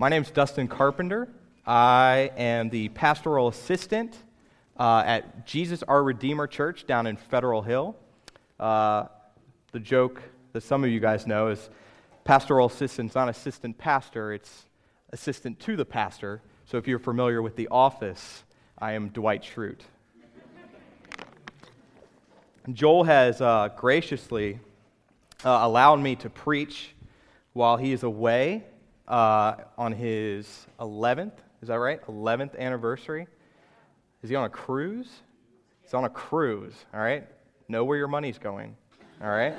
My name is Dustin Carpenter. I am the pastoral assistant uh, at Jesus Our Redeemer Church down in Federal Hill. Uh, the joke that some of you guys know is pastoral assistant's not assistant pastor, it's assistant to the pastor. So if you're familiar with The Office, I am Dwight Schrute. Joel has uh, graciously uh, allowed me to preach while he is away uh, on his 11th, is that right? 11th anniversary. Is he on a cruise? He's on a cruise, all right? Know where your money's going, all right?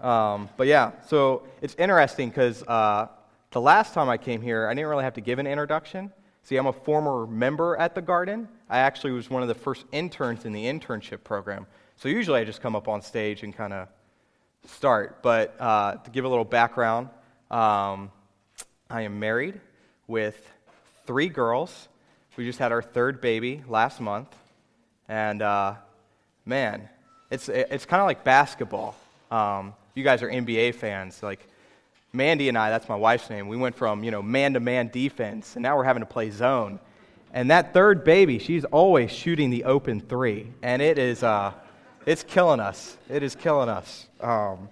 um, but yeah, so it's interesting because uh, the last time I came here, I didn't really have to give an introduction. See, I'm a former member at the garden. I actually was one of the first interns in the internship program. So usually I just come up on stage and kind of start. But uh, to give a little background, um, I am married with three girls. We just had our third baby last month. And uh, man, it's, it's kind of like basketball. Um, you guys are NBA fans. Like, Mandy and I, that's my wife's name, we went from, you know, man-to-man defense, and now we're having to play zone. And that third baby, she's always shooting the open three. And it is, uh, it's killing us. It is killing us. Um,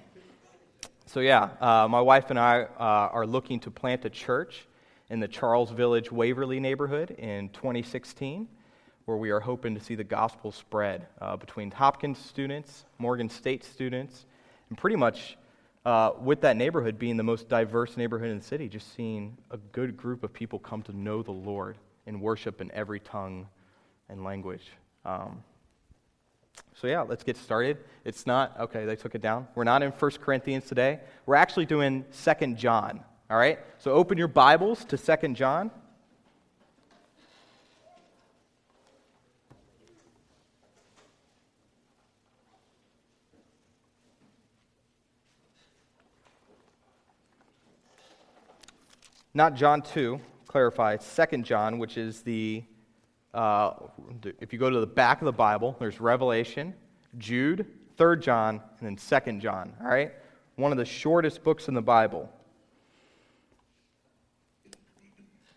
so, yeah, uh, my wife and I uh, are looking to plant a church in the Charles Village Waverly neighborhood in 2016, where we are hoping to see the gospel spread uh, between Hopkins students, Morgan State students, and pretty much uh, with that neighborhood being the most diverse neighborhood in the city, just seeing a good group of people come to know the Lord and worship in every tongue and language. Um, so, yeah, let's get started. It's not, okay, they took it down. We're not in 1 Corinthians today. We're actually doing 2 John, all right? So, open your Bibles to 2 John. Not John 2, clarify, 2 John, which is the uh, if you go to the back of the Bible, there's Revelation, Jude, 3rd John, and then 2nd John, all right? One of the shortest books in the Bible.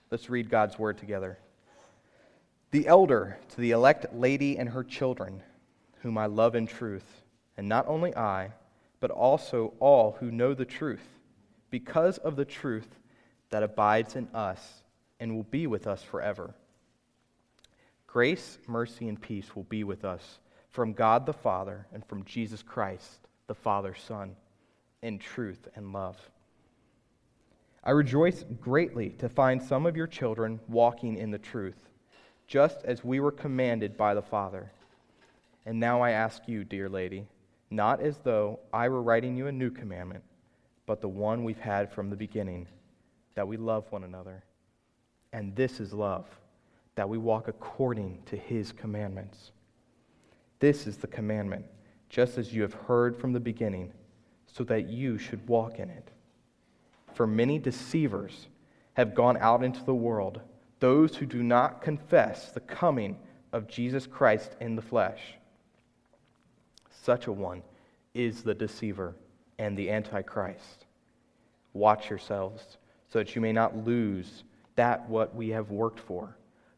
Let's read God's word together. The elder to the elect lady and her children, whom I love in truth, and not only I, but also all who know the truth, because of the truth that abides in us and will be with us forever. Grace, mercy, and peace will be with us from God the Father and from Jesus Christ, the Father's Son, in truth and love. I rejoice greatly to find some of your children walking in the truth, just as we were commanded by the Father. And now I ask you, dear lady, not as though I were writing you a new commandment, but the one we've had from the beginning, that we love one another. And this is love that we walk according to his commandments. This is the commandment, just as you have heard from the beginning, so that you should walk in it. For many deceivers have gone out into the world, those who do not confess the coming of Jesus Christ in the flesh. Such a one is the deceiver and the antichrist. Watch yourselves so that you may not lose that what we have worked for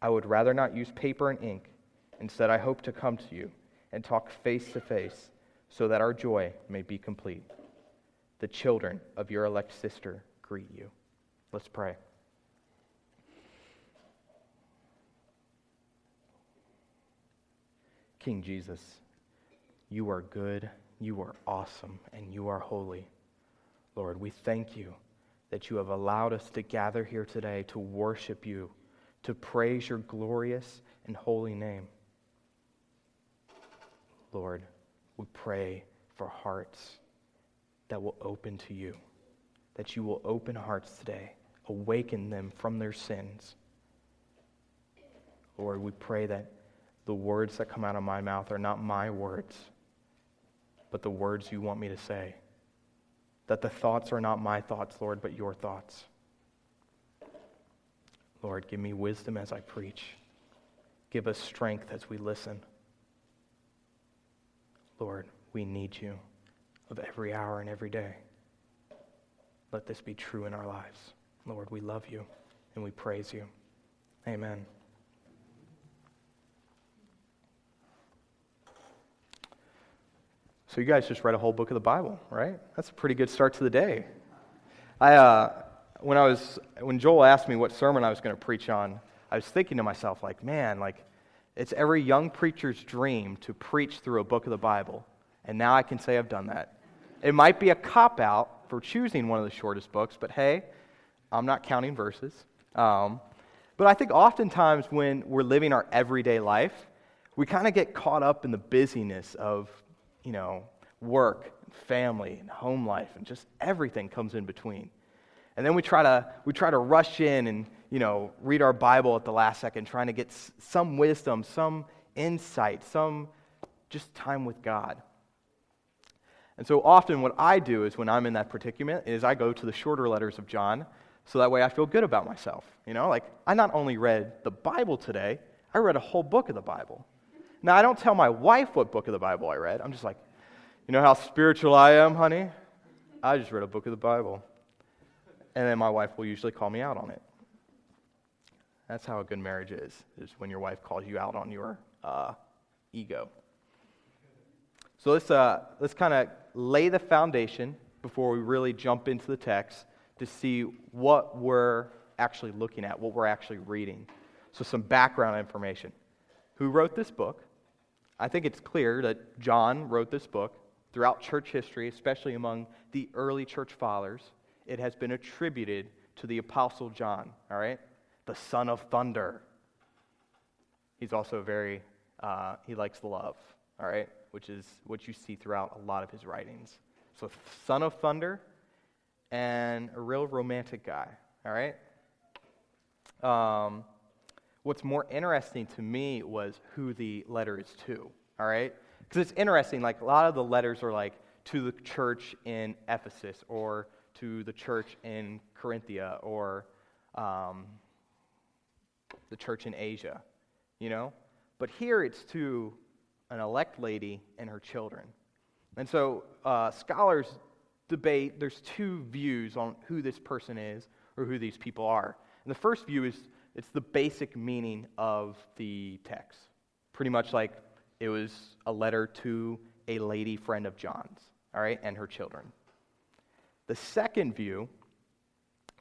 I would rather not use paper and ink. Instead, I hope to come to you and talk face to face so that our joy may be complete. The children of your elect sister greet you. Let's pray. King Jesus, you are good, you are awesome, and you are holy. Lord, we thank you that you have allowed us to gather here today to worship you to praise your glorious and holy name. Lord, we pray for hearts that will open to you, that you will open hearts today, awaken them from their sins. Lord, we pray that the words that come out of my mouth are not my words, but the words you want me to say. That the thoughts are not my thoughts, Lord, but your thoughts. Lord, give me wisdom as I preach. Give us strength as we listen. Lord, we need you of every hour and every day. Let this be true in our lives. Lord, we love you and we praise you. Amen. So, you guys just read a whole book of the Bible, right? That's a pretty good start to the day. I, uh, when, I was, when Joel asked me what sermon I was going to preach on, I was thinking to myself, like, man, like, it's every young preacher's dream to preach through a book of the Bible. And now I can say I've done that. It might be a cop out for choosing one of the shortest books, but hey, I'm not counting verses. Um, but I think oftentimes when we're living our everyday life, we kind of get caught up in the busyness of, you know, work, family, and home life, and just everything comes in between. And then we try to, we try to rush in and, you know, read our Bible at the last second, trying to get some wisdom, some insight, some just time with God. And so often what I do is when I'm in that predicament is I go to the shorter letters of John so that way I feel good about myself. You know, like I not only read the Bible today, I read a whole book of the Bible. Now I don't tell my wife what book of the Bible I read. I'm just like, you know how spiritual I am, honey? I just read a book of the Bible. And then my wife will usually call me out on it. That's how a good marriage is, is when your wife calls you out on your uh, ego. So let's, uh, let's kind of lay the foundation before we really jump into the text to see what we're actually looking at, what we're actually reading. So, some background information. Who wrote this book? I think it's clear that John wrote this book throughout church history, especially among the early church fathers it has been attributed to the Apostle John, all right? The son of thunder. He's also very, uh, he likes love, all right? Which is what you see throughout a lot of his writings. So, son of thunder and a real romantic guy, all right? Um, what's more interesting to me was who the letter is to, all right? Because it's interesting, like a lot of the letters are like to the church in Ephesus or to the church in Corinthia or um, the church in Asia, you know? But here it's to an elect lady and her children. And so uh, scholars debate, there's two views on who this person is or who these people are. And the first view is it's the basic meaning of the text. Pretty much like it was a letter to a lady friend of John's, all right, and her children. The second view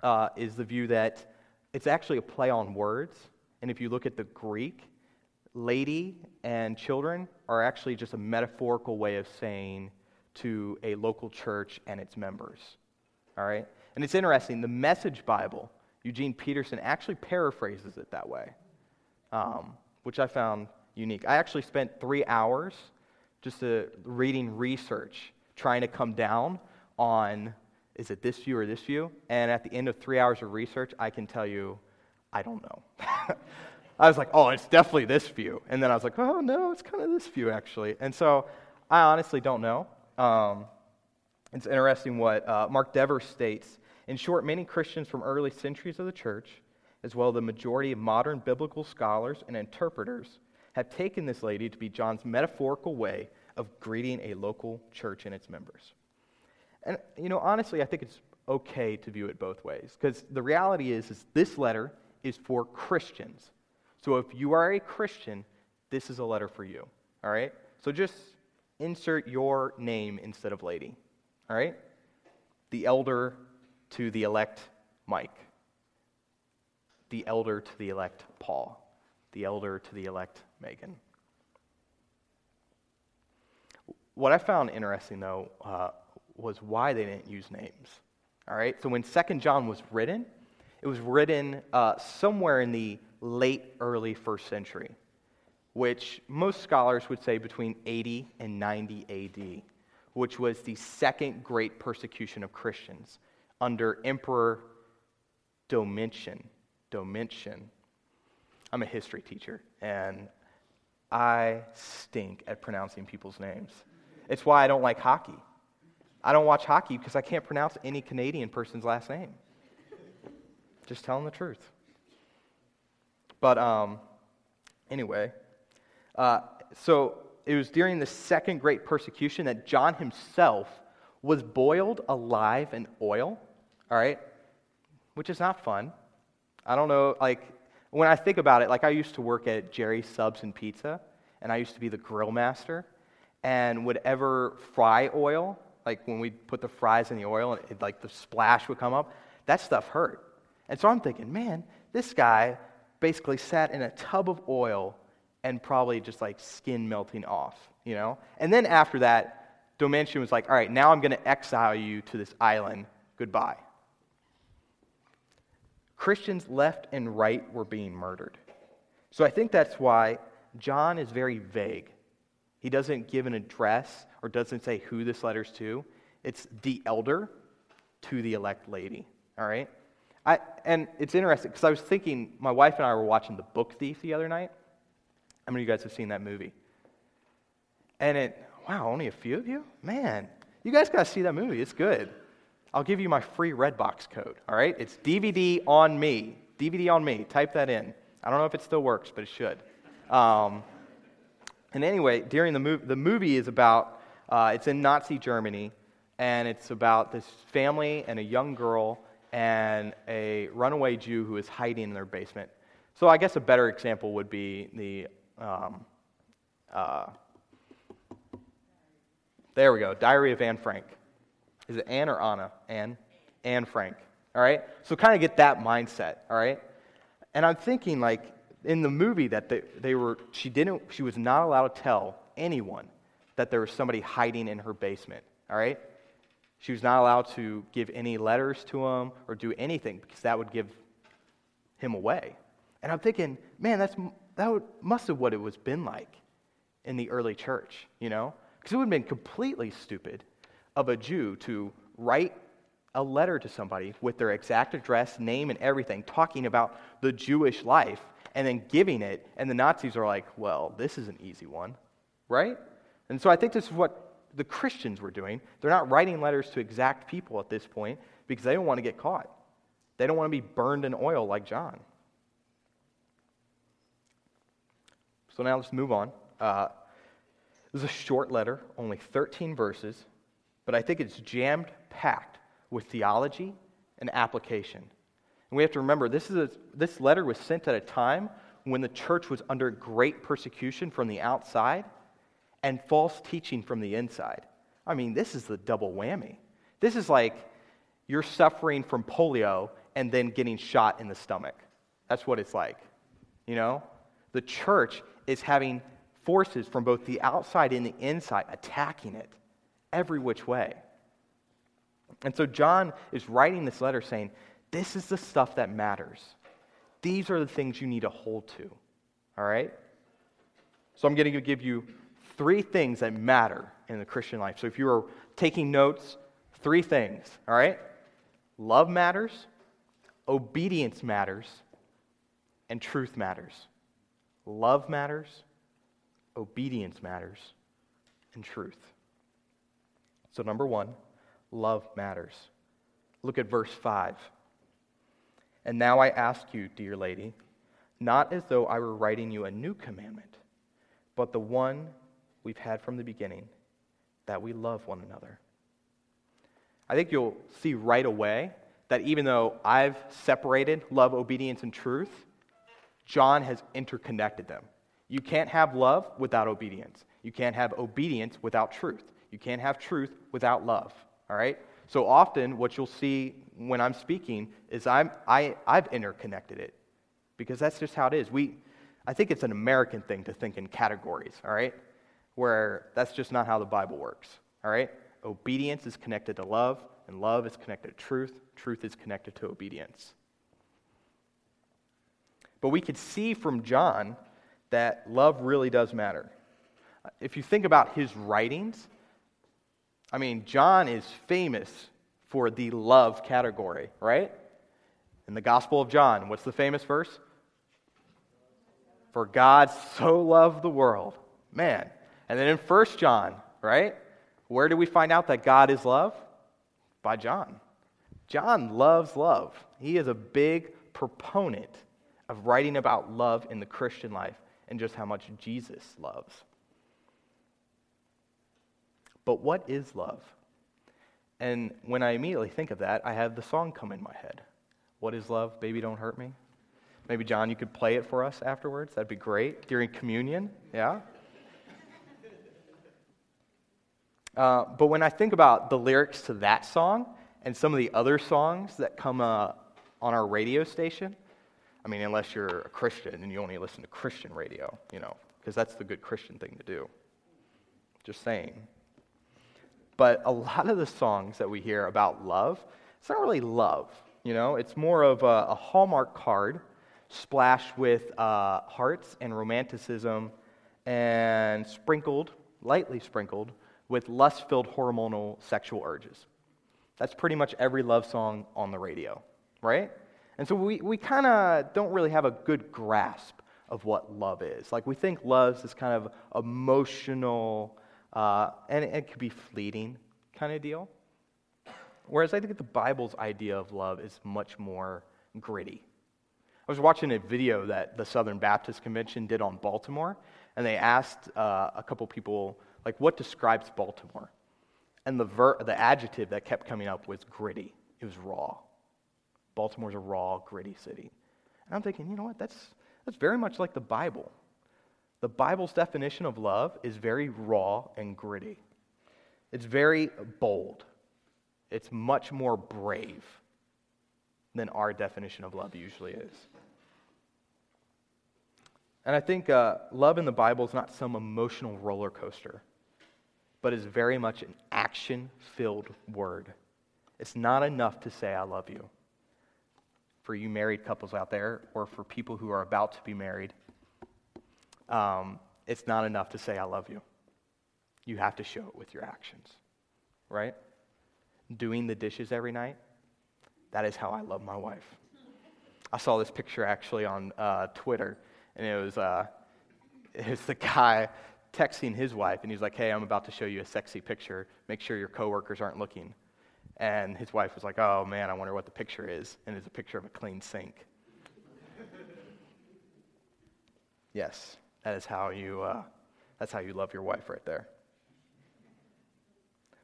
uh, is the view that it's actually a play on words. And if you look at the Greek, lady and children are actually just a metaphorical way of saying to a local church and its members. All right? And it's interesting, the Message Bible, Eugene Peterson actually paraphrases it that way, um, which I found unique. I actually spent three hours just uh, reading research, trying to come down on is it this view or this view? And at the end of three hours of research, I can tell you, I don't know. I was like, oh, it's definitely this view. And then I was like, oh, no, it's kind of this view, actually. And so I honestly don't know. Um, it's interesting what uh, Mark Dever states. In short, many Christians from early centuries of the church, as well as the majority of modern biblical scholars and interpreters, have taken this lady to be John's metaphorical way of greeting a local church and its members. And, you know, honestly, I think it's okay to view it both ways because the reality is, is this letter is for Christians. So if you are a Christian, this is a letter for you. All right? So just insert your name instead of lady. All right? The elder to the elect Mike. The elder to the elect Paul. The elder to the elect Megan. What I found interesting, though, uh, was why they didn't use names. All right? So when Second John was written, it was written uh, somewhere in the late, early first century, which most scholars would say between 80 and 90 AD, which was the second great persecution of Christians under Emperor Domitian. Domitian. I'm a history teacher, and I stink at pronouncing people's names. It's why I don't like hockey. I don't watch hockey because I can't pronounce any Canadian person's last name. Just telling the truth. But um, anyway, uh, so it was during the second great persecution that John himself was boiled alive in oil, all right, which is not fun. I don't know, like, when I think about it, like, I used to work at Jerry's Subs and Pizza, and I used to be the grill master, and would ever fry oil, like when we put the fries in the oil and it, like the splash would come up, that stuff hurt. And so I'm thinking, man, this guy basically sat in a tub of oil and probably just like skin melting off, you know? And then after that, Domitian was like, all right, now I'm going to exile you to this island. Goodbye. Christians left and right were being murdered. So I think that's why John is very vague. He doesn't give an address or doesn't say who this letter's to. It's the elder to the elect lady. All right? I, and it's interesting because I was thinking, my wife and I were watching The Book Thief the other night. How many of you guys have seen that movie? And it, wow, only a few of you? Man, you guys got to see that movie. It's good. I'll give you my free Redbox code, all right? It's DVD on me. DVD on me. Type that in. I don't know if it still works, but it should. Um, and anyway, during the movie, the movie is about, uh, it's in Nazi Germany, and it's about this family and a young girl and a runaway Jew who is hiding in their basement. So I guess a better example would be the um, uh, there we go. Diary of Anne Frank. Is it Anne or Anna? Anne? Anne Frank. All right? So kind of get that mindset, all right? And I'm thinking, like, in the movie that they, they were, she didn't, she was not allowed to tell anyone that there was somebody hiding in her basement, all right? She was not allowed to give any letters to him or do anything because that would give him away. And I'm thinking, man, that's that would, must have what it was been like in the early church, you know? Because it would have been completely stupid of a Jew to write a letter to somebody with their exact address, name, and everything, talking about the Jewish life, and then giving it. And the Nazis are like, well, this is an easy one, right? And so I think this is what the Christians were doing. They're not writing letters to exact people at this point because they don't want to get caught. They don't want to be burned in oil like John. So now let's move on. Uh, this is a short letter, only 13 verses, but I think it's jammed packed with theology and application. And we have to remember this, is a, this letter was sent at a time when the church was under great persecution from the outside and false teaching from the inside. I mean, this is the double whammy. This is like you're suffering from polio and then getting shot in the stomach. That's what it's like. You know? The church is having forces from both the outside and the inside attacking it every which way. And so John is writing this letter saying, This is the stuff that matters. These are the things you need to hold to. All right? So I'm going to give you three things that matter in the Christian life. So if you are taking notes, three things. All right? Love matters, obedience matters, and truth matters. Love matters, obedience matters, and truth. So, number one, love matters. Look at verse 5. And now I ask you, dear lady, not as though I were writing you a new commandment, but the one we've had from the beginning, that we love one another. I think you'll see right away that even though I've separated love, obedience, and truth, John has interconnected them. You can't have love without obedience. You can't have obedience without truth. You can't have truth without love. All right? So often, what you'll see when I'm speaking is I'm, I, I've interconnected it because that's just how it is. We, I think it's an American thing to think in categories, all right? Where that's just not how the Bible works, all right? Obedience is connected to love, and love is connected to truth. Truth is connected to obedience. But we could see from John that love really does matter. If you think about his writings, I mean, John is famous for the love category, right? In the Gospel of John, what's the famous verse? For God so loved the world. Man. And then in 1 John, right? Where do we find out that God is love? By John. John loves love. He is a big proponent of writing about love in the Christian life and just how much Jesus loves. But what is love? And when I immediately think of that, I have the song come in my head. What is love? Baby, don't hurt me. Maybe, John, you could play it for us afterwards. That'd be great. During communion, yeah? Uh, but when I think about the lyrics to that song and some of the other songs that come uh, on our radio station, I mean, unless you're a Christian and you only listen to Christian radio, you know, because that's the good Christian thing to do. Just saying. But a lot of the songs that we hear about love, it's not really love, you know, it's more of a, a Hallmark card splashed with uh, hearts and romanticism and sprinkled, lightly sprinkled, with lust filled hormonal sexual urges. That's pretty much every love song on the radio, right? And so we, we kind of don't really have a good grasp of what love is. Like we think love is this kind of emotional, uh, and it, could be fleeting kind of deal. Whereas I think the Bible's idea of love is much more gritty. I was watching a video that the Southern Baptist Convention did on Baltimore, and they asked uh, a couple people, like, what describes Baltimore? And the, ver- the adjective that kept coming up was gritty. It was raw. Baltimore's a raw, gritty city. And I'm thinking, you know what? That's, that's very much like the Bible. The Bible's definition of love is very raw and gritty. It's very bold. It's much more brave than our definition of love usually is. And I think uh, love in the Bible is not some emotional roller coaster, but is very much an action filled word. It's not enough to say, I love you. For you married couples out there, or for people who are about to be married, um, it's not enough to say, I love you. You have to show it with your actions, right? Doing the dishes every night, that is how I love my wife. I saw this picture actually on uh, Twitter and it was, uh, it was the guy texting his wife, and he's like, hey, I'm about to show you a sexy picture. Make sure your coworkers aren't looking. And his wife was like, oh, man, I wonder what the picture is. And it's a picture of a clean sink. yes, that is how you, uh, that's how you love your wife right there.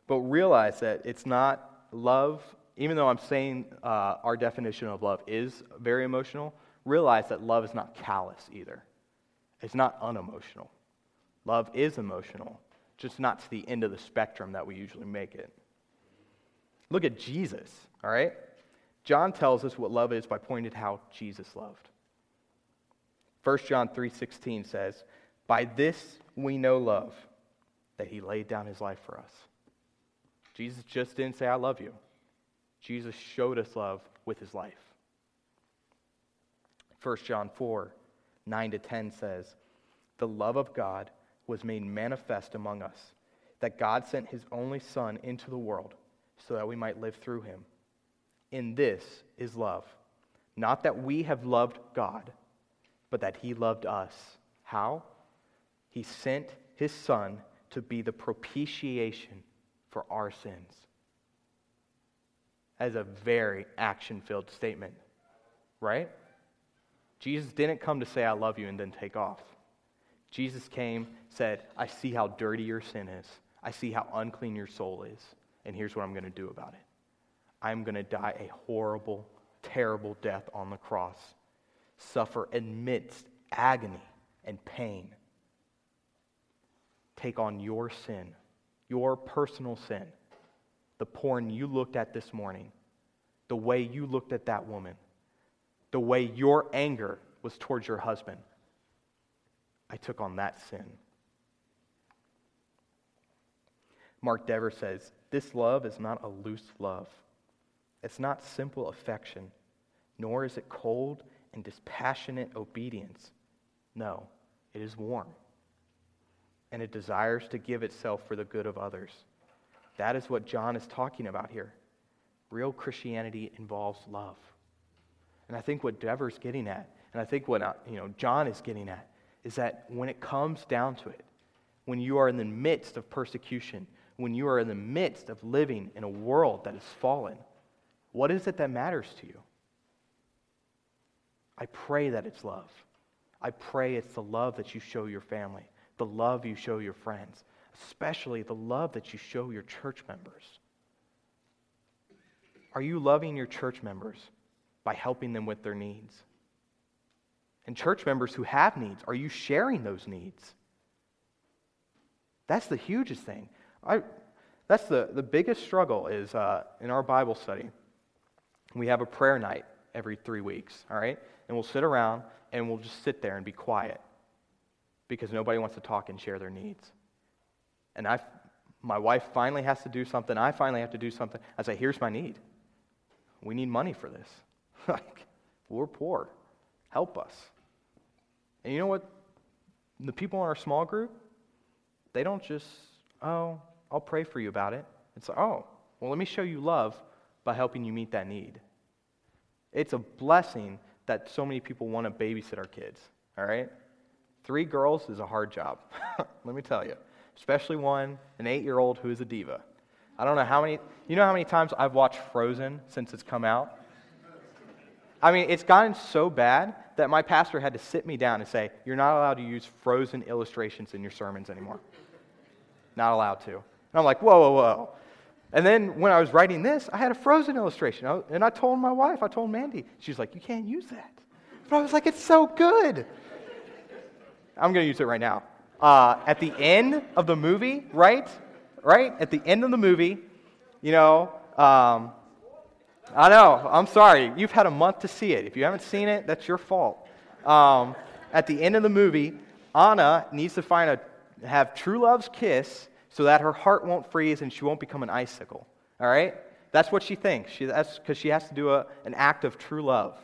But realize that it's not love, even though I'm saying uh, our definition of love is very emotional, realize that love is not callous either. It's not unemotional. Love is emotional, just not to the end of the spectrum that we usually make it. Look at Jesus, all right? John tells us what love is by pointing to how Jesus loved. 1 John 3:16 says, "By this we know love, that he laid down his life for us." Jesus just didn't say I love you. Jesus showed us love with his life. 1 John 4 9 to 10 says, The love of God was made manifest among us, that God sent his only Son into the world so that we might live through him. In this is love. Not that we have loved God, but that he loved us. How? He sent his Son to be the propitiation for our sins. Is a very action filled statement, right? Jesus didn't come to say, I love you, and then take off. Jesus came, said, I see how dirty your sin is. I see how unclean your soul is. And here's what I'm going to do about it I'm going to die a horrible, terrible death on the cross, suffer amidst agony and pain. Take on your sin, your personal sin, the porn you looked at this morning, the way you looked at that woman the way your anger was towards your husband. I took on that sin. Mark Dever says, This love is not a loose love. It's not simple affection, nor is it cold and dispassionate obedience. No, it is warm. And it desires to give itself for the good of others. That is what John is talking about here. Real Christianity involves love. And I think what Dever's getting at, and I think what uh, you know, John is getting at, is that when it comes down to it, when you are in the midst of persecution, when you are in the midst of living in a world that is fallen, what is it that matters to you? I pray that it's love. I pray it's the love that you show your family, the love you show your friends, especially the love that you show your church members. Are you loving your church members by helping them with their needs? And church members who have needs, are you sharing those needs? That's the hugest thing. I, that's the, the biggest struggle is uh, in our Bible study. We have a prayer night every three weeks, all right? And we'll sit around and we'll just sit there and be quiet because nobody wants to talk and share their needs. And I, my wife finally has to do something. I finally have to do something. I say, here's my need. We need money for this. like, we're poor. Help us. And you know what? The people in our small group, they don't just, oh, I'll pray for you about it. It's, oh, well, let me show you love by helping you meet that need. It's a blessing that so many people want to babysit our kids, all right? Three girls is a hard job, let me tell you, especially one, an eight year old who is a diva. I don't know how many, you know how many times I've watched Frozen since it's come out? I mean, it's gotten so bad that my pastor had to sit me down and say, You're not allowed to use frozen illustrations in your sermons anymore. Not allowed to. And I'm like, Whoa, whoa, whoa. And then when I was writing this, I had a frozen illustration. And I told my wife, I told Mandy, she's like, You can't use that. But I was like, It's so good. I'm going to use it right now. Uh, at the end of the movie, right? Right? At the end of the movie, you know, um, I know, I'm sorry. You've had a month to see it. If you haven't seen it, that's your fault. Um, at the end of the movie, Anna needs to find a, have true love's kiss so that her heart won't freeze and she won't become an icicle. All right? That's what she thinks. She, that's because she has to do a, an act of true love.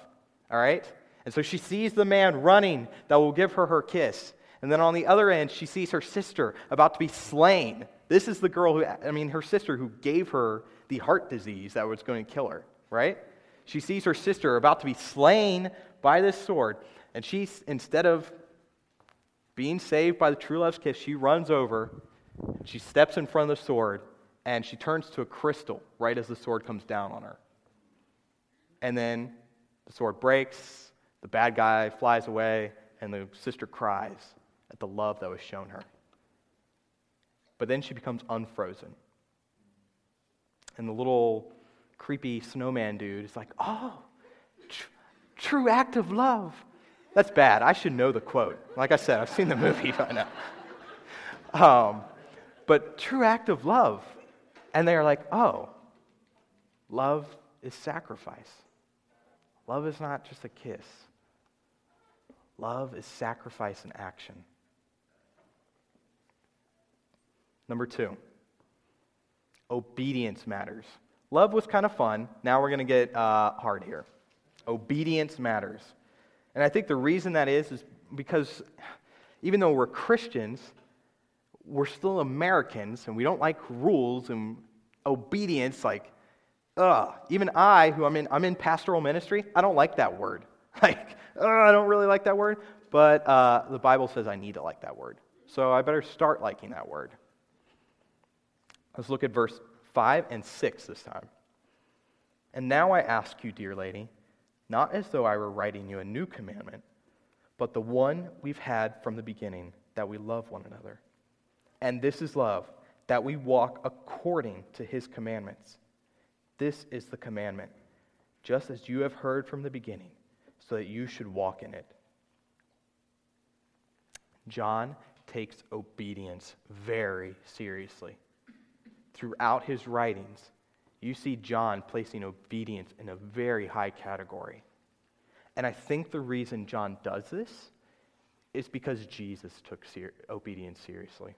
All right? And so she sees the man running that will give her her kiss. And then on the other end, she sees her sister about to be slain. This is the girl who, I mean, her sister who gave her the heart disease that was going to kill her, right? She sees her sister about to be slain by this sword. And she, instead of being saved by the true love's kiss, she runs over she steps in front of the sword and she turns to a crystal right as the sword comes down on her. And then the sword breaks, the bad guy flies away, and the sister cries at the love that was shown her. But then she becomes unfrozen. And the little creepy snowman dude is like, oh, tr- true act of love. That's bad. I should know the quote. Like I said, I've seen the movie by now. Um, but true act of love. And they're like, oh, love is sacrifice. Love is not just a kiss, love is sacrifice and action. Number two, obedience matters. Love was kind of fun. Now we're going to get uh, hard here. Obedience matters. And I think the reason that is is because even though we're Christians, we're still Americans and we don't like rules and obedience. Like, ugh. Even I, who I'm in, I'm in pastoral ministry, I don't like that word. Like, ugh, I don't really like that word. But uh, the Bible says I need to like that word. So I better start liking that word. Let's look at verse 5 and 6 this time. And now I ask you, dear lady, not as though I were writing you a new commandment, but the one we've had from the beginning, that we love one another. And this is love, that we walk according to his commandments. This is the commandment, just as you have heard from the beginning, so that you should walk in it. John takes obedience very seriously. Throughout his writings, you see John placing obedience in a very high category. And I think the reason John does this is because Jesus took ser- obedience seriously.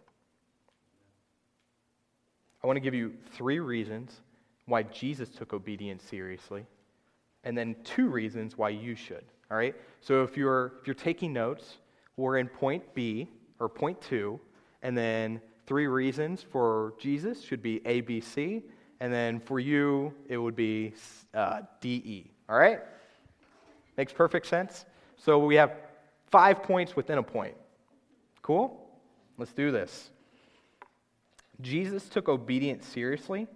I want to give you three reasons why Jesus took obedience seriously, and then two reasons why you should. All right? So if you're, if you're taking notes, we're in point B, or point two, and then three reasons for Jesus should be A, B, C, And then for you, it would be uh, DE. All right? Makes perfect sense? So we have five points within a point. Cool? Let's do this. Jesus took obedience seriously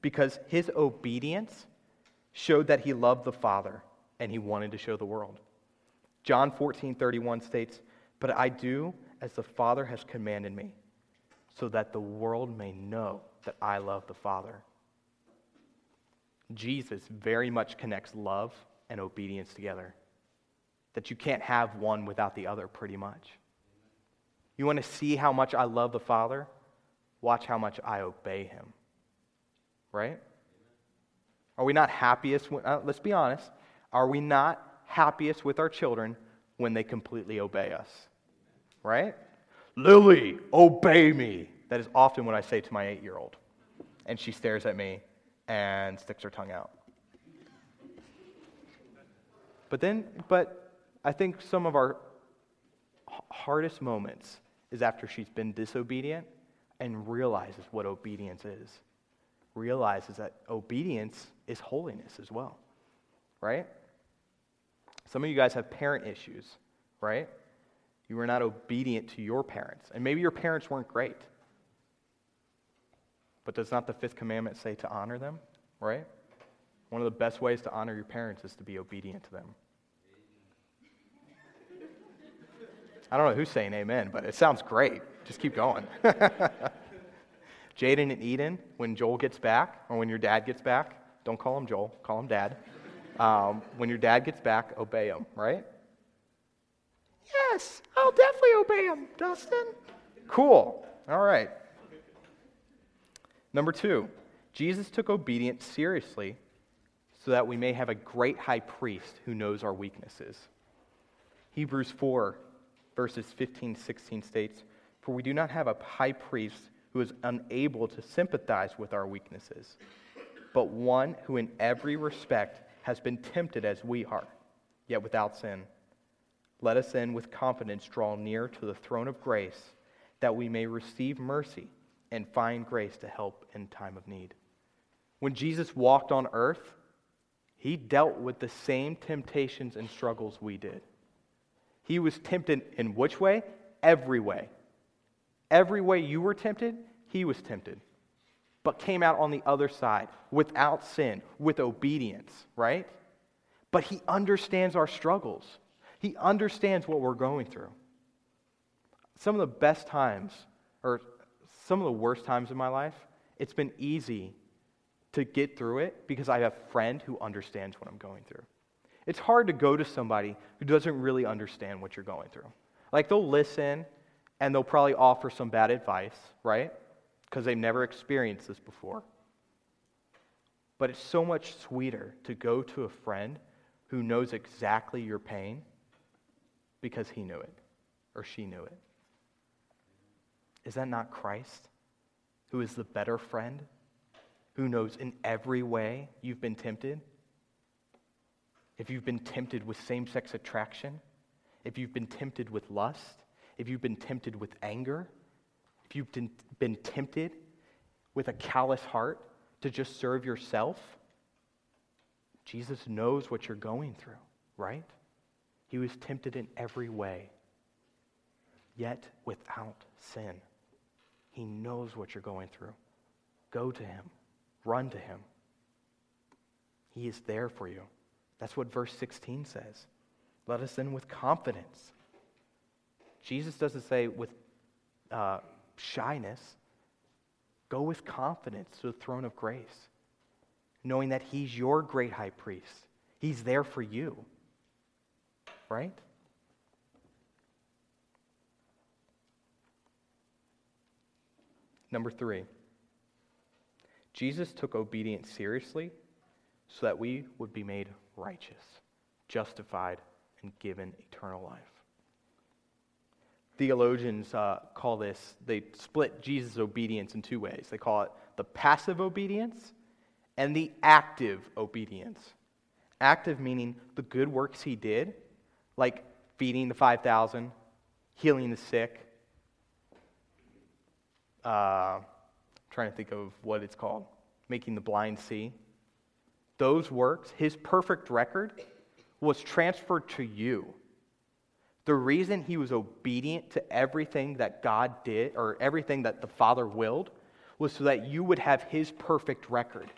because his obedience showed that he loved the Father and he wanted to show the world. John 14, 31 states, But I do as the Father has commanded me, so that the world may know that I love the Father. Jesus very much connects love and obedience together. That you can't have one without the other, pretty much. You want to see how much I love the Father? Watch how much I obey him. Right? Are we not happiest? When, uh, let's be honest. Are we not happiest with our children when they completely obey us? Right? Lily, obey me. That is often what I say to my eight year old. And she stares at me and sticks her tongue out. But then, but I think some of our hardest moments is after she's been disobedient and realizes what obedience is. Realizes that obedience is holiness as well, right? Some of you guys have parent issues, right? You were not obedient to your parents. And maybe your parents weren't great. But does not the fifth commandment say to honor them, right? One of the best ways to honor your parents is to be obedient to them. I don't know who's saying amen, but it sounds great. Just keep going. Jaden and Eden, when Joel gets back, or when your dad gets back, don't call him Joel, call him dad. Um, when your dad gets back, obey him, right? Yes, I'll definitely obey him, Dustin. Cool. All right. Number two, Jesus took obedience seriously so that we may have a great high priest who knows our weaknesses. Hebrews 4 verses 15 16 states, For we do not have a high priest who is unable to sympathize with our weaknesses, but one who in every respect has been tempted as we are, yet without sin. Let us then with confidence draw near to the throne of grace, that we may receive mercy and find grace to help in time of need. When Jesus walked on earth, he dealt with the same temptations and struggles we did. He was tempted in which way? Every way. Every way you were tempted, he was tempted, but came out on the other side without sin, with obedience, right? But he understands our struggles, he understands what we're going through. Some of the best times, or some of the worst times in my life, it's been easy to get through it because I have a friend who understands what I'm going through. It's hard to go to somebody who doesn't really understand what you're going through. Like they'll listen and they'll probably offer some bad advice, right? Because they've never experienced this before. But it's so much sweeter to go to a friend who knows exactly your pain because he knew it or she knew it. Is that not Christ, who is the better friend, who knows in every way you've been tempted? if you've been tempted with same sex attraction, if you've been tempted with lust, if you've been tempted with anger, if you've been, tempted with a callous heart to just serve yourself, Jesus knows what you're going through, right? He was tempted in every way, yet without sin. He knows what you're going through. Go to him, run to him. He is there for you. That's what verse 16 says. Let us then with confidence. Jesus doesn't say with uh, shyness. Go with confidence to the throne of grace, knowing that He's your great high priest. He's there for you. Right? Number three, Jesus took obedience seriously so that we would be made righteous, justified, and given eternal life. Theologians uh, call this, they split Jesus' obedience in two ways. They call it the passive obedience and the active obedience. Active meaning the good works he did, like feeding the 5,000, healing the sick. Uh, trying to think of what it's called making the blind see, those works, his perfect record, was transferred to you. The reason he was obedient to everything that God did, or everything that the Father willed, was so that you would have his perfect record.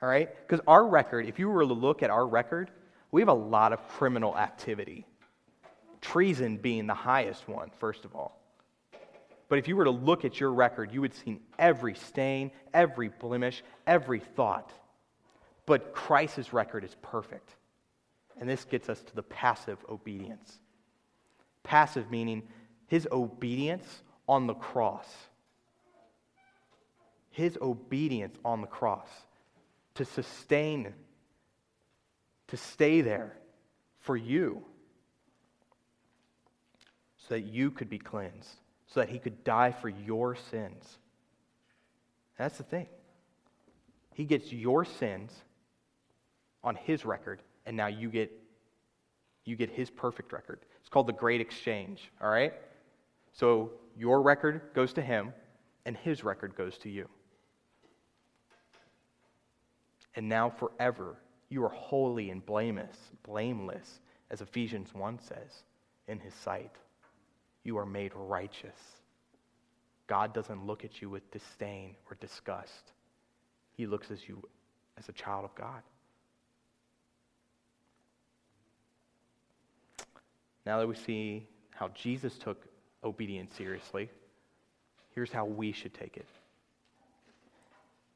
All right? Because our record, if you were to look at our record, we have a lot of criminal activity. Treason being the highest one, first of all. But if you were to look at your record, you would see every stain, every blemish, every thought. But Christ's record is perfect. And this gets us to the passive obedience. Passive meaning his obedience on the cross. His obedience on the cross to sustain, to stay there for you so that you could be cleansed so that he could die for your sins. That's the thing. He gets your sins on his record, and now you get you get his perfect record. Called the great exchange, all right? So your record goes to him, and his record goes to you. And now forever you are holy and blameless, blameless, as Ephesians 1 says, in his sight you are made righteous. God doesn't look at you with disdain or disgust. He looks at you as a child of God. Now that we see how Jesus took obedience seriously, here's how we should take it.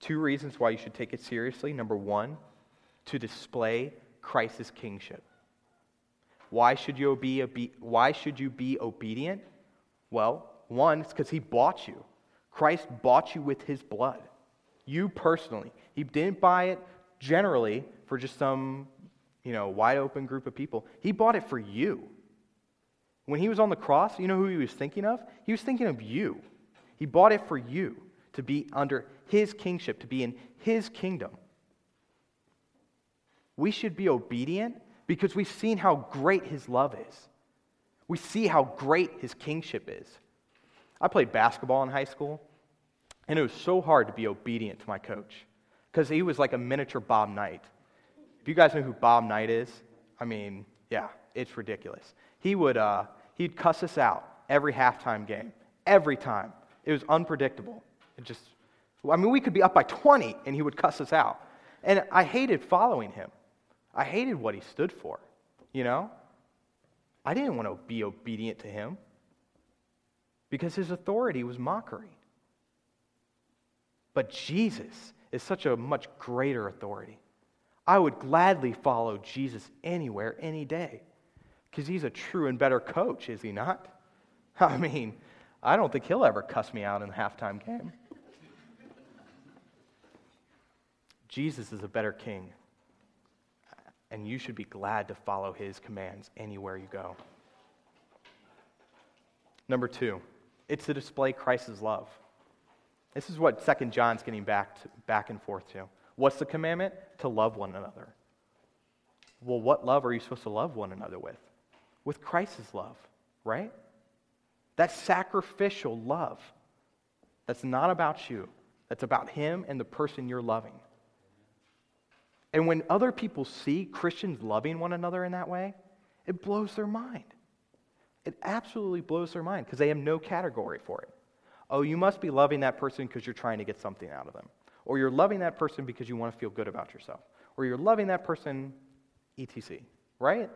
Two reasons why you should take it seriously. Number one, to display Christ's kingship. Why should you be, why should you be obedient? Well, one, it's because he bought you. Christ bought you with his blood. You personally. He didn't buy it generally for just some, you know, wide open group of people. He bought it for you. When he was on the cross, you know who he was thinking of? He was thinking of you. He bought it for you to be under his kingship, to be in his kingdom. We should be obedient because we've seen how great his love is. We see how great his kingship is. I played basketball in high school, and it was so hard to be obedient to my coach because he was like a miniature Bob Knight. If you guys know who Bob Knight is, I mean, yeah, it's ridiculous. He would uh, he'd cuss us out every halftime game, every time. It was unpredictable. It just, I mean, we could be up by 20, and he would cuss us out. And I hated following him. I hated what he stood for, you know? I didn't want to be obedient to him because his authority was mockery. But Jesus is such a much greater authority. I would gladly follow Jesus anywhere, any day, because he's a true and better coach, is he not? I mean, I don't think he'll ever cuss me out in the halftime game. Jesus is a better king and you should be glad to follow his commands anywhere you go. Number two, it's to display Christ's love. This is what Second John's getting back, to, back and forth to. What's the commandment? To love one another. Well, what love are you supposed to love one another with? With Christ's love, right? That sacrificial love. That's not about you, that's about Him and the person you're loving. And when other people see Christians loving one another in that way, it blows their mind. It absolutely blows their mind because they have no category for it. Oh, you must be loving that person because you're trying to get something out of them. Or you're loving that person because you want to feel good about yourself. Or you're loving that person, etc. Right?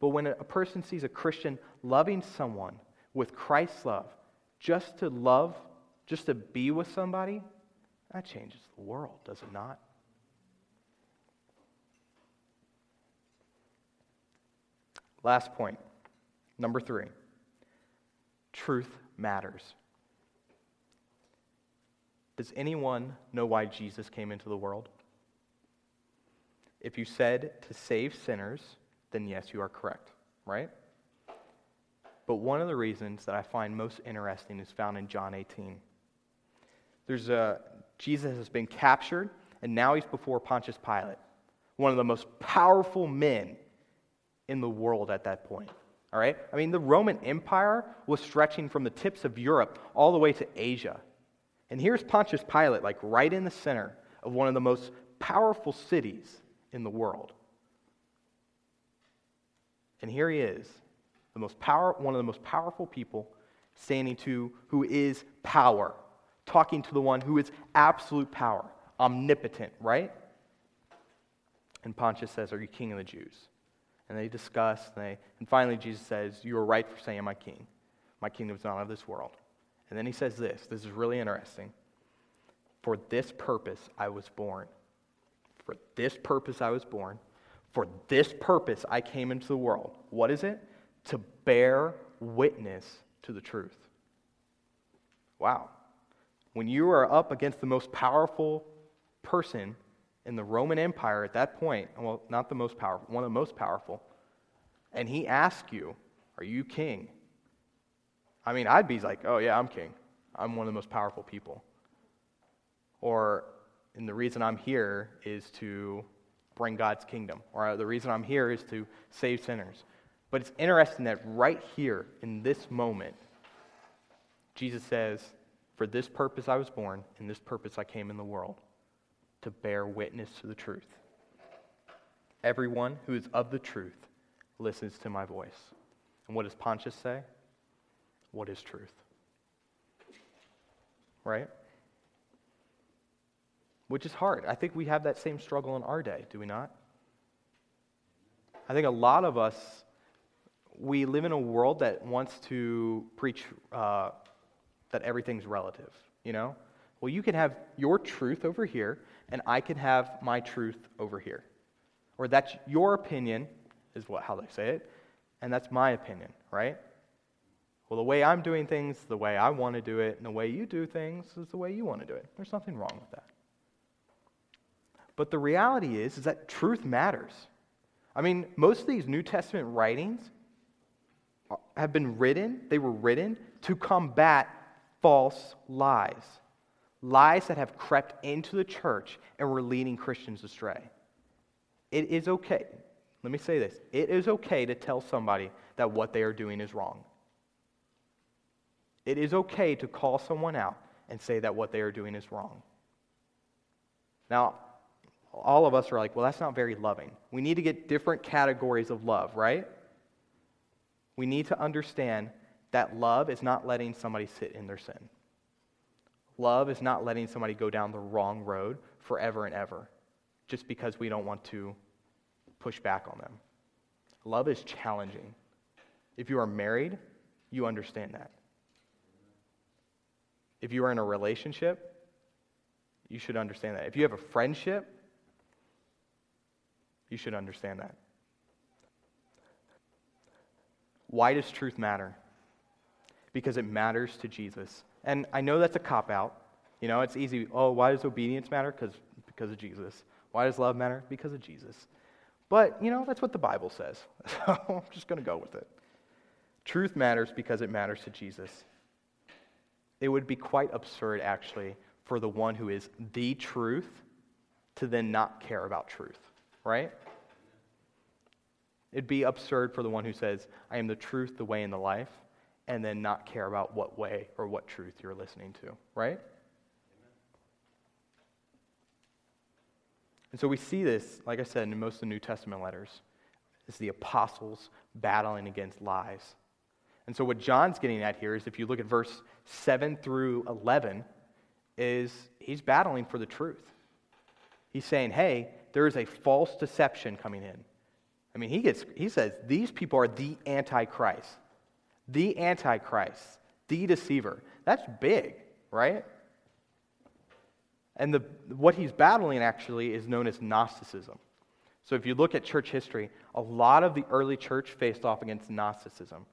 But when a person sees a Christian loving someone with Christ's love, just to love, just to be with somebody, that changes the world, does it not? Last point, number three truth matters. Does anyone know why Jesus came into the world? If you said to save sinners, then yes, you are correct, right? But one of the reasons that I find most interesting is found in John 18. There's a Jesus has been captured, and now he's before Pontius Pilate, one of the most powerful men in the world at that point. All right? I mean, the Roman Empire was stretching from the tips of Europe all the way to Asia. And here's Pontius Pilate, like right in the center of one of the most powerful cities in the world. And here he is, the most power, one of the most powerful people standing to who is power, talking to the one who is absolute power, omnipotent, right? And Pontius says, Are you king of the Jews? And they discuss, and, they, and finally Jesus says, You are right for saying, I'm king. My kingdom is not of this world. And then he says this this is really interesting. For this purpose I was born. For this purpose I was born. For this purpose I came into the world. What is it? To bear witness to the truth. Wow. When you are up against the most powerful person in the Roman Empire at that point, well, not the most powerful, one of the most powerful, and he asks you, Are you king? I mean, I'd be like, Oh, yeah, I'm king. I'm one of the most powerful people. Or, and the reason I'm here is to bring God's kingdom. Or uh, the reason I'm here is to save sinners. But it's interesting that right here, in this moment, Jesus says, For this purpose I was born, and this purpose I came in the world to bear witness to the truth. Everyone who is of the truth listens to my voice. And what does Pontius say? What is truth? Right? Which is hard. I think we have that same struggle in our day, do we not? I think a lot of us, we live in a world that wants to preach uh, that everything's relative, you know? Well, you can have your truth over here, and I can have my truth over here. Or that's your opinion, is what, how they say it, and that's my opinion, right? Well, the way I'm doing things, the way I want to do it, and the way you do things is the way you want to do it. There's nothing wrong with that. But the reality is, is that truth matters. I mean, most of these New Testament writings have been written, they were written to combat false lies lies that have crept into the church and were leading Christians astray. It is okay. Let me say this it is okay to tell somebody that what they are doing is wrong. It is okay to call someone out and say that what they are doing is wrong. Now, all of us are like, well, that's not very loving. We need to get different categories of love, right? We need to understand that love is not letting somebody sit in their sin. Love is not letting somebody go down the wrong road forever and ever just because we don't want to push back on them. Love is challenging. If you are married, you understand that. If you are in a relationship, you should understand that. If you have a friendship, you should understand that. Why does truth matter? Because it matters to Jesus. And I know that's a cop out. You know, it's easy. Oh, why does obedience matter? Because because of Jesus. Why does love matter? Because of Jesus. But, you know, that's what the Bible says. So I'm just going to go with it. Truth matters because it matters to Jesus. It would be quite absurd, actually, for the one who is the truth to then not care about truth, right? It'd be absurd for the one who says, I am the truth, the way, and the life, and then not care about what way or what truth you're listening to, right? And so we see this, like I said, in most of the New Testament letters, is the apostles battling against lies. And so what John's getting at here is if you look at verse 7 through 11, is he's battling for the truth. He's saying, hey, there is a false deception coming in. I mean, he, gets, he says these people are the Antichrist the Antichrist, the deceiver. That's big, right? And the, what he's battling actually is known as Gnosticism. So if you look at church history, a lot of the early church faced off against Gnosticism.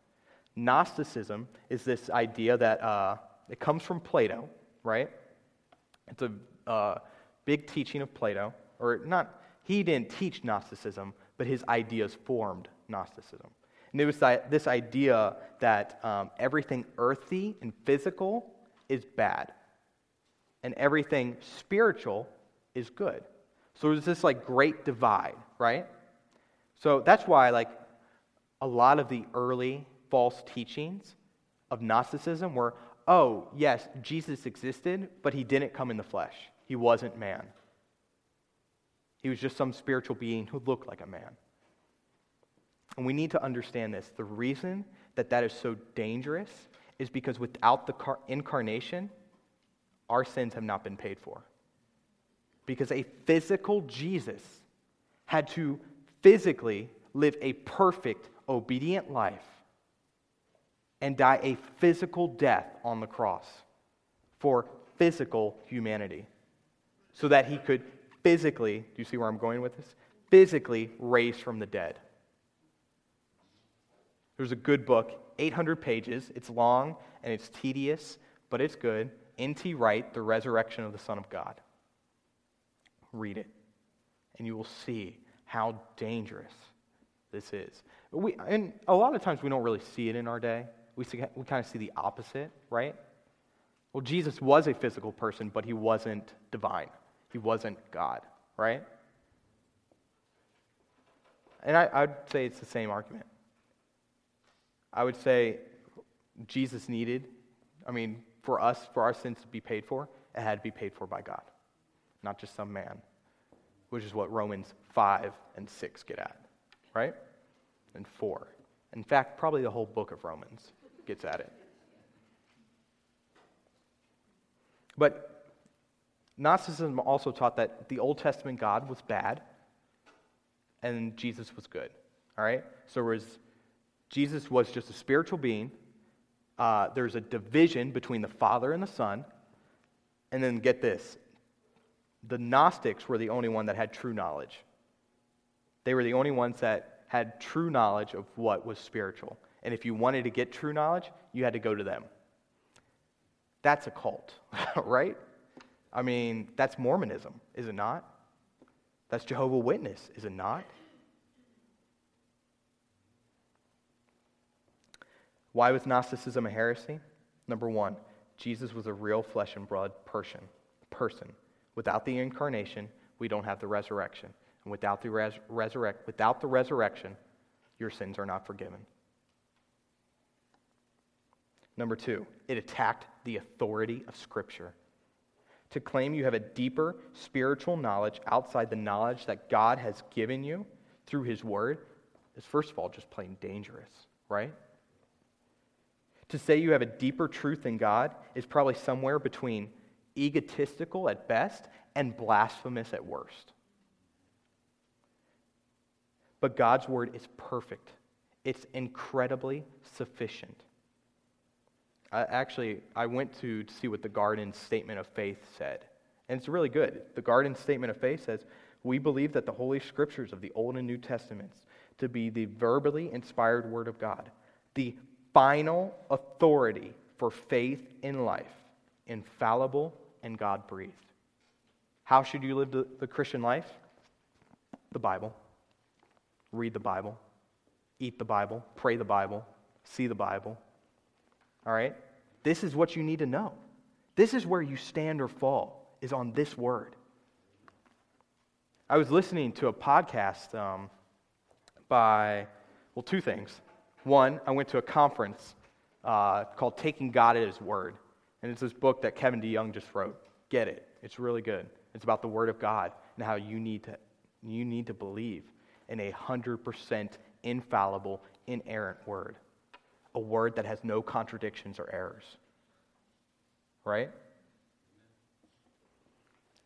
Gnosticism is this idea that uh, it comes from Plato, right? It's a uh, big teaching of Plato, or not, he didn't teach Gnosticism, but his ideas formed Gnosticism. And it was this idea that um, everything earthy and physical is bad, and everything spiritual is good. So there's this like great divide, right? So that's why like a lot of the early false teachings of Gnosticism were oh, yes, Jesus existed, but he didn't come in the flesh. He wasn't man. He was just some spiritual being who looked like a man. And we need to understand this. The reason that that is so dangerous is because without the car- incarnation, our sins have not been paid for. Because a physical Jesus had to physically live a perfect, obedient life and die a physical death on the cross for physical humanity so that he could physically, do you see where I'm going with this? Physically raised from the dead. There's a good book, 800 pages. It's long and it's tedious, but it's good. N.T. Wright, The Resurrection of the Son of God. Read it, and you will see how dangerous this is. We, and a lot of times we don't really see it in our day. We, see, we kind of see the opposite, right? Well, Jesus was a physical person, but he wasn't divine. He wasn't God, right? And I, I'd say it's the same argument. I would say Jesus needed, I mean, for us, for our sins to be paid for, it had to be paid for by God, not just some man, which is what Romans 5 and 6 get at, right? And 4. In fact, probably the whole book of Romans gets at it. But Gnosticism also taught that the Old Testament God was bad and Jesus was good. All right? So was, Jesus was just a spiritual being. Uh, there's a division between the Father and the Son. And then get this the Gnostics were the only one that had true knowledge. They were the only ones that had true knowledge of what was spiritual. And if you wanted to get true knowledge, you had to go to them. That's a cult, right? I mean, that's Mormonism, is it not? That's Jehovah Witness, is it not? Why was Gnosticism a heresy? Number one, Jesus was a real flesh and blood person. Person. Without the incarnation, we don't have the resurrection. And without the res- resurrect, without the resurrection, your sins are not forgiven. Number two, it attacked the authority of Scripture. To claim you have a deeper spiritual knowledge outside the knowledge that God has given you through His Word is, first of all, just plain dangerous, right? To say you have a deeper truth than God is probably somewhere between egotistical at best and blasphemous at worst. But God's Word is perfect, it's incredibly sufficient. I, actually, I went to, to see what the Garden Statement of Faith said, and it's really good. The Garden Statement of Faith says, We believe that the Holy Scriptures of the Old and New Testaments to be the verbally inspired Word of God, the final authority for faith in life, infallible and God breathed. How should you live the, the Christian life? The Bible. Read the Bible. Eat the Bible. Pray the Bible. See the Bible. All right? This is what you need to know. This is where you stand or fall, is on this word. I was listening to a podcast um, by, well, two things. One, I went to a conference uh, called Taking God at His Word. And it's this book that Kevin DeYoung just wrote. Get it. It's really good. It's about the Word of God and how you need to, you need to believe in a 100% infallible, inerrant Word a word that has no contradictions or errors. Right?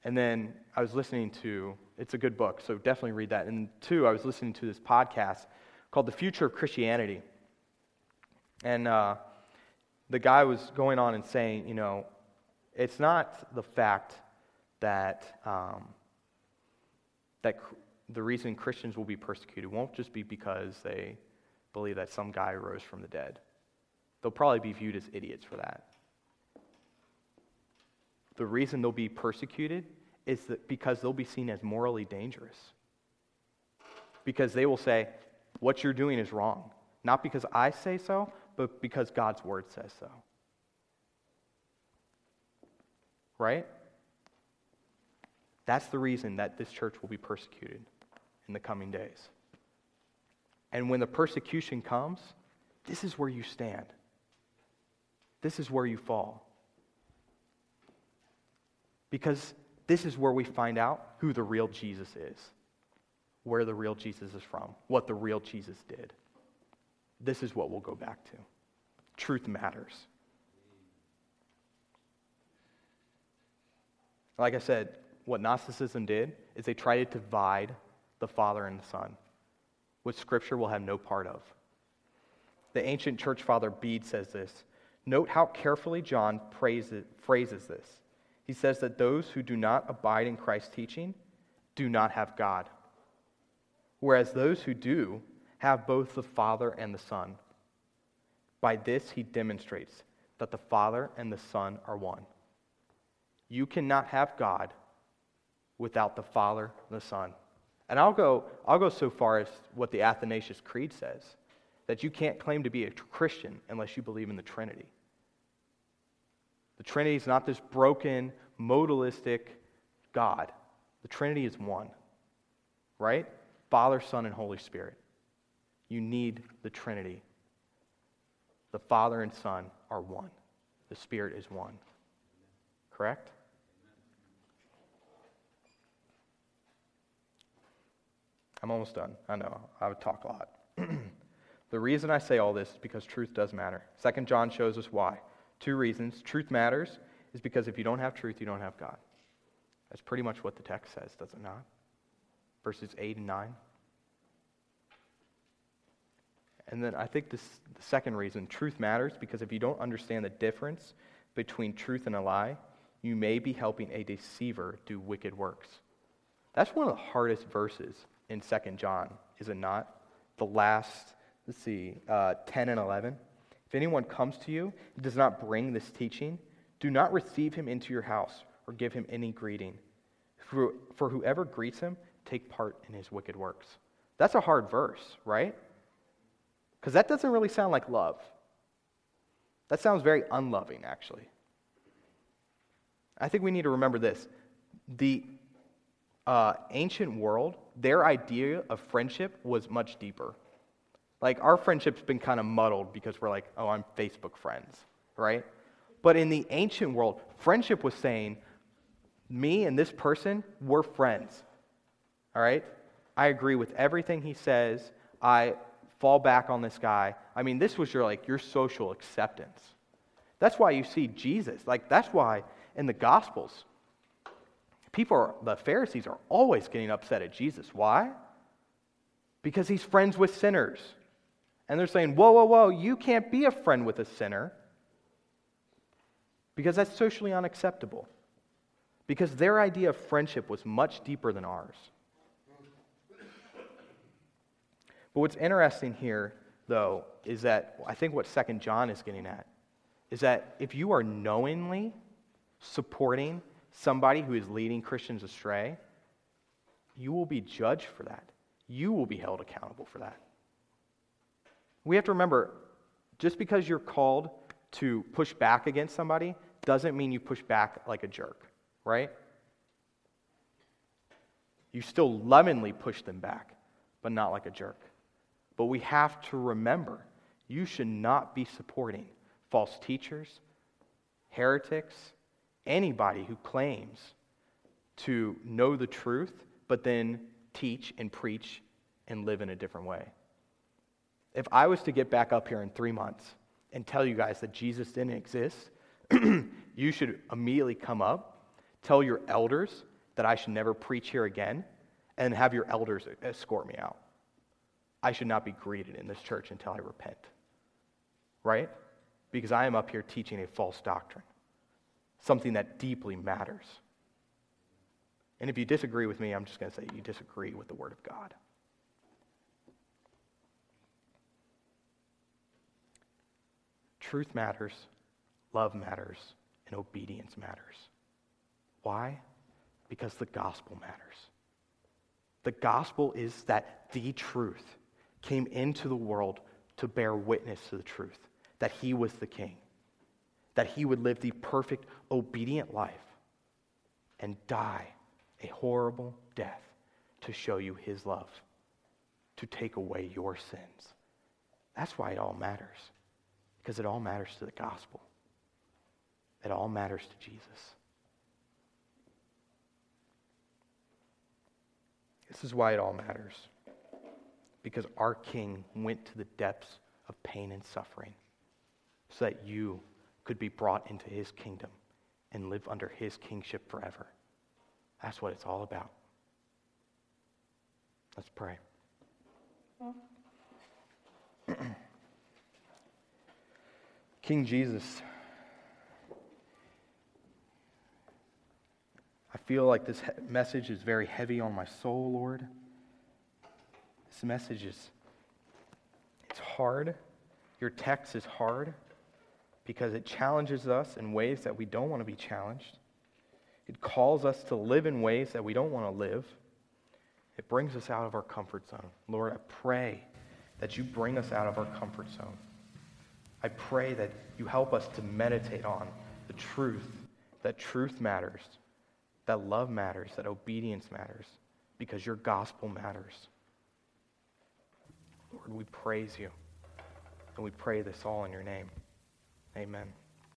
And then I was listening to, it's a good book, so definitely read that. And two, I was listening to this podcast called The Future of Christianity. And uh, the guy was going on and saying, you know, it's not the fact that, um, that the reason Christians will be persecuted won't just be because they believe that some guy rose from the dead. They'll probably be viewed as idiots for that. The reason they'll be persecuted is that because they'll be seen as morally dangerous. Because they will say, what you're doing is wrong. Not because I say so, but because God's word says so. Right? That's the reason that this church will be persecuted in the coming days. And when the persecution comes, this is where you stand. this is where you fall. Because this is where we find out who the real Jesus is, where the real Jesus is from, what the real Jesus did. This is what we'll go back to. Truth matters. Like I said, what Gnosticism did is they tried to divide the Father and the Son, which Scripture will have no part of. The ancient church father Bede says this. Note how carefully John phrases this. He says that those who do not abide in Christ's teaching do not have God, whereas those who do have both the Father and the Son. By this, he demonstrates that the Father and the Son are one. You cannot have God without the Father and the Son. And I'll go, I'll go so far as what the Athanasius Creed says that you can't claim to be a Christian unless you believe in the Trinity. The Trinity is not this broken, modalistic God. The Trinity is one, right? Father, Son, and Holy Spirit. You need the Trinity. The Father and Son are one, the Spirit is one. Correct? I'm almost done. I know. I would talk a lot. the reason I say all this is because truth does matter. Second John shows us why. Two reasons. Truth matters is because if you don't have truth, you don't have God. That's pretty much what the text says, does it not? Verses 8 and 9. And then I think this, the second reason, truth matters because if you don't understand the difference between truth and a lie, you may be helping a deceiver do wicked works. That's one of the hardest verses in Second John, is it not? The last, let's see, uh, 10 and 11. If anyone comes to you and does not bring this teaching, do not receive him into your house or give him any greeting. For, for whoever greets him, take part in his wicked works. That's a hard verse, right? Because that doesn't really sound like love. That sounds very unloving, actually. I think we need to remember this. The uh, ancient world, their idea of friendship was much deeper. Like, our friendship's been kind of muddled because we're like, oh, I'm Facebook friends, right? But in the ancient world, friendship was saying, me and this person, we're friends, all right? I agree with everything he says. I fall back on this guy. I mean, this was your like your social acceptance. That's why you see Jesus. Like that's why in the gospels people are, the Pharisees are always getting upset at Jesus. Why? Because he's friends with sinners. And they're saying, "Whoa, whoa, whoa, you can't be a friend with a sinner." Because that's socially unacceptable. Because their idea of friendship was much deeper than ours. But what's interesting here, though, is that I think what Second John is getting at is that if you are knowingly supporting somebody who is leading Christians astray, you will be judged for that. You will be held accountable for that. We have to remember just because you're called to push back against somebody doesn't mean you push back like a jerk, right? You still lovingly push them back, but not like a jerk. But we have to remember you should not be supporting false teachers, heretics, anybody who claims to know the truth, but then teach and preach and live in a different way. If I was to get back up here in three months and tell you guys that Jesus didn't exist, you should immediately come up, tell your elders that I should never preach here again, and have your elders escort me out. I should not be greeted in this church until I repent. Right? Because I am up here teaching a false doctrine, something that deeply matters. And if you disagree with me, I'm just going to say you disagree with the Word of God. Truth matters, love matters, and obedience matters. Why? Because the gospel matters. The gospel is that the truth came into the world to bear witness to the truth that he was the king, that he would live the perfect, obedient life and die a horrible death to show you his love, to take away your sins. That's why it all matters, because it all matters to the gospel. It all matters to Jesus. This is why it all matters. Because our King went to the depths of pain and suffering so that you could be brought into his kingdom and live under his kingship forever. That's what it's all about. Let's pray. King Jesus, I feel like this message is very heavy on my soul, Lord. This message is it's hard. Your text is hard because it challenges us in ways that we don't want to be challenged. It calls us to live in ways that we don't want to live. It brings us out of our comfort zone. Lord, I pray that you bring us out of our comfort zone. I pray that you help us to meditate on the truth, that truth matters, that love matters, that obedience matters, because your gospel matters. Lord, we praise you, and we pray this all in your name. Amen.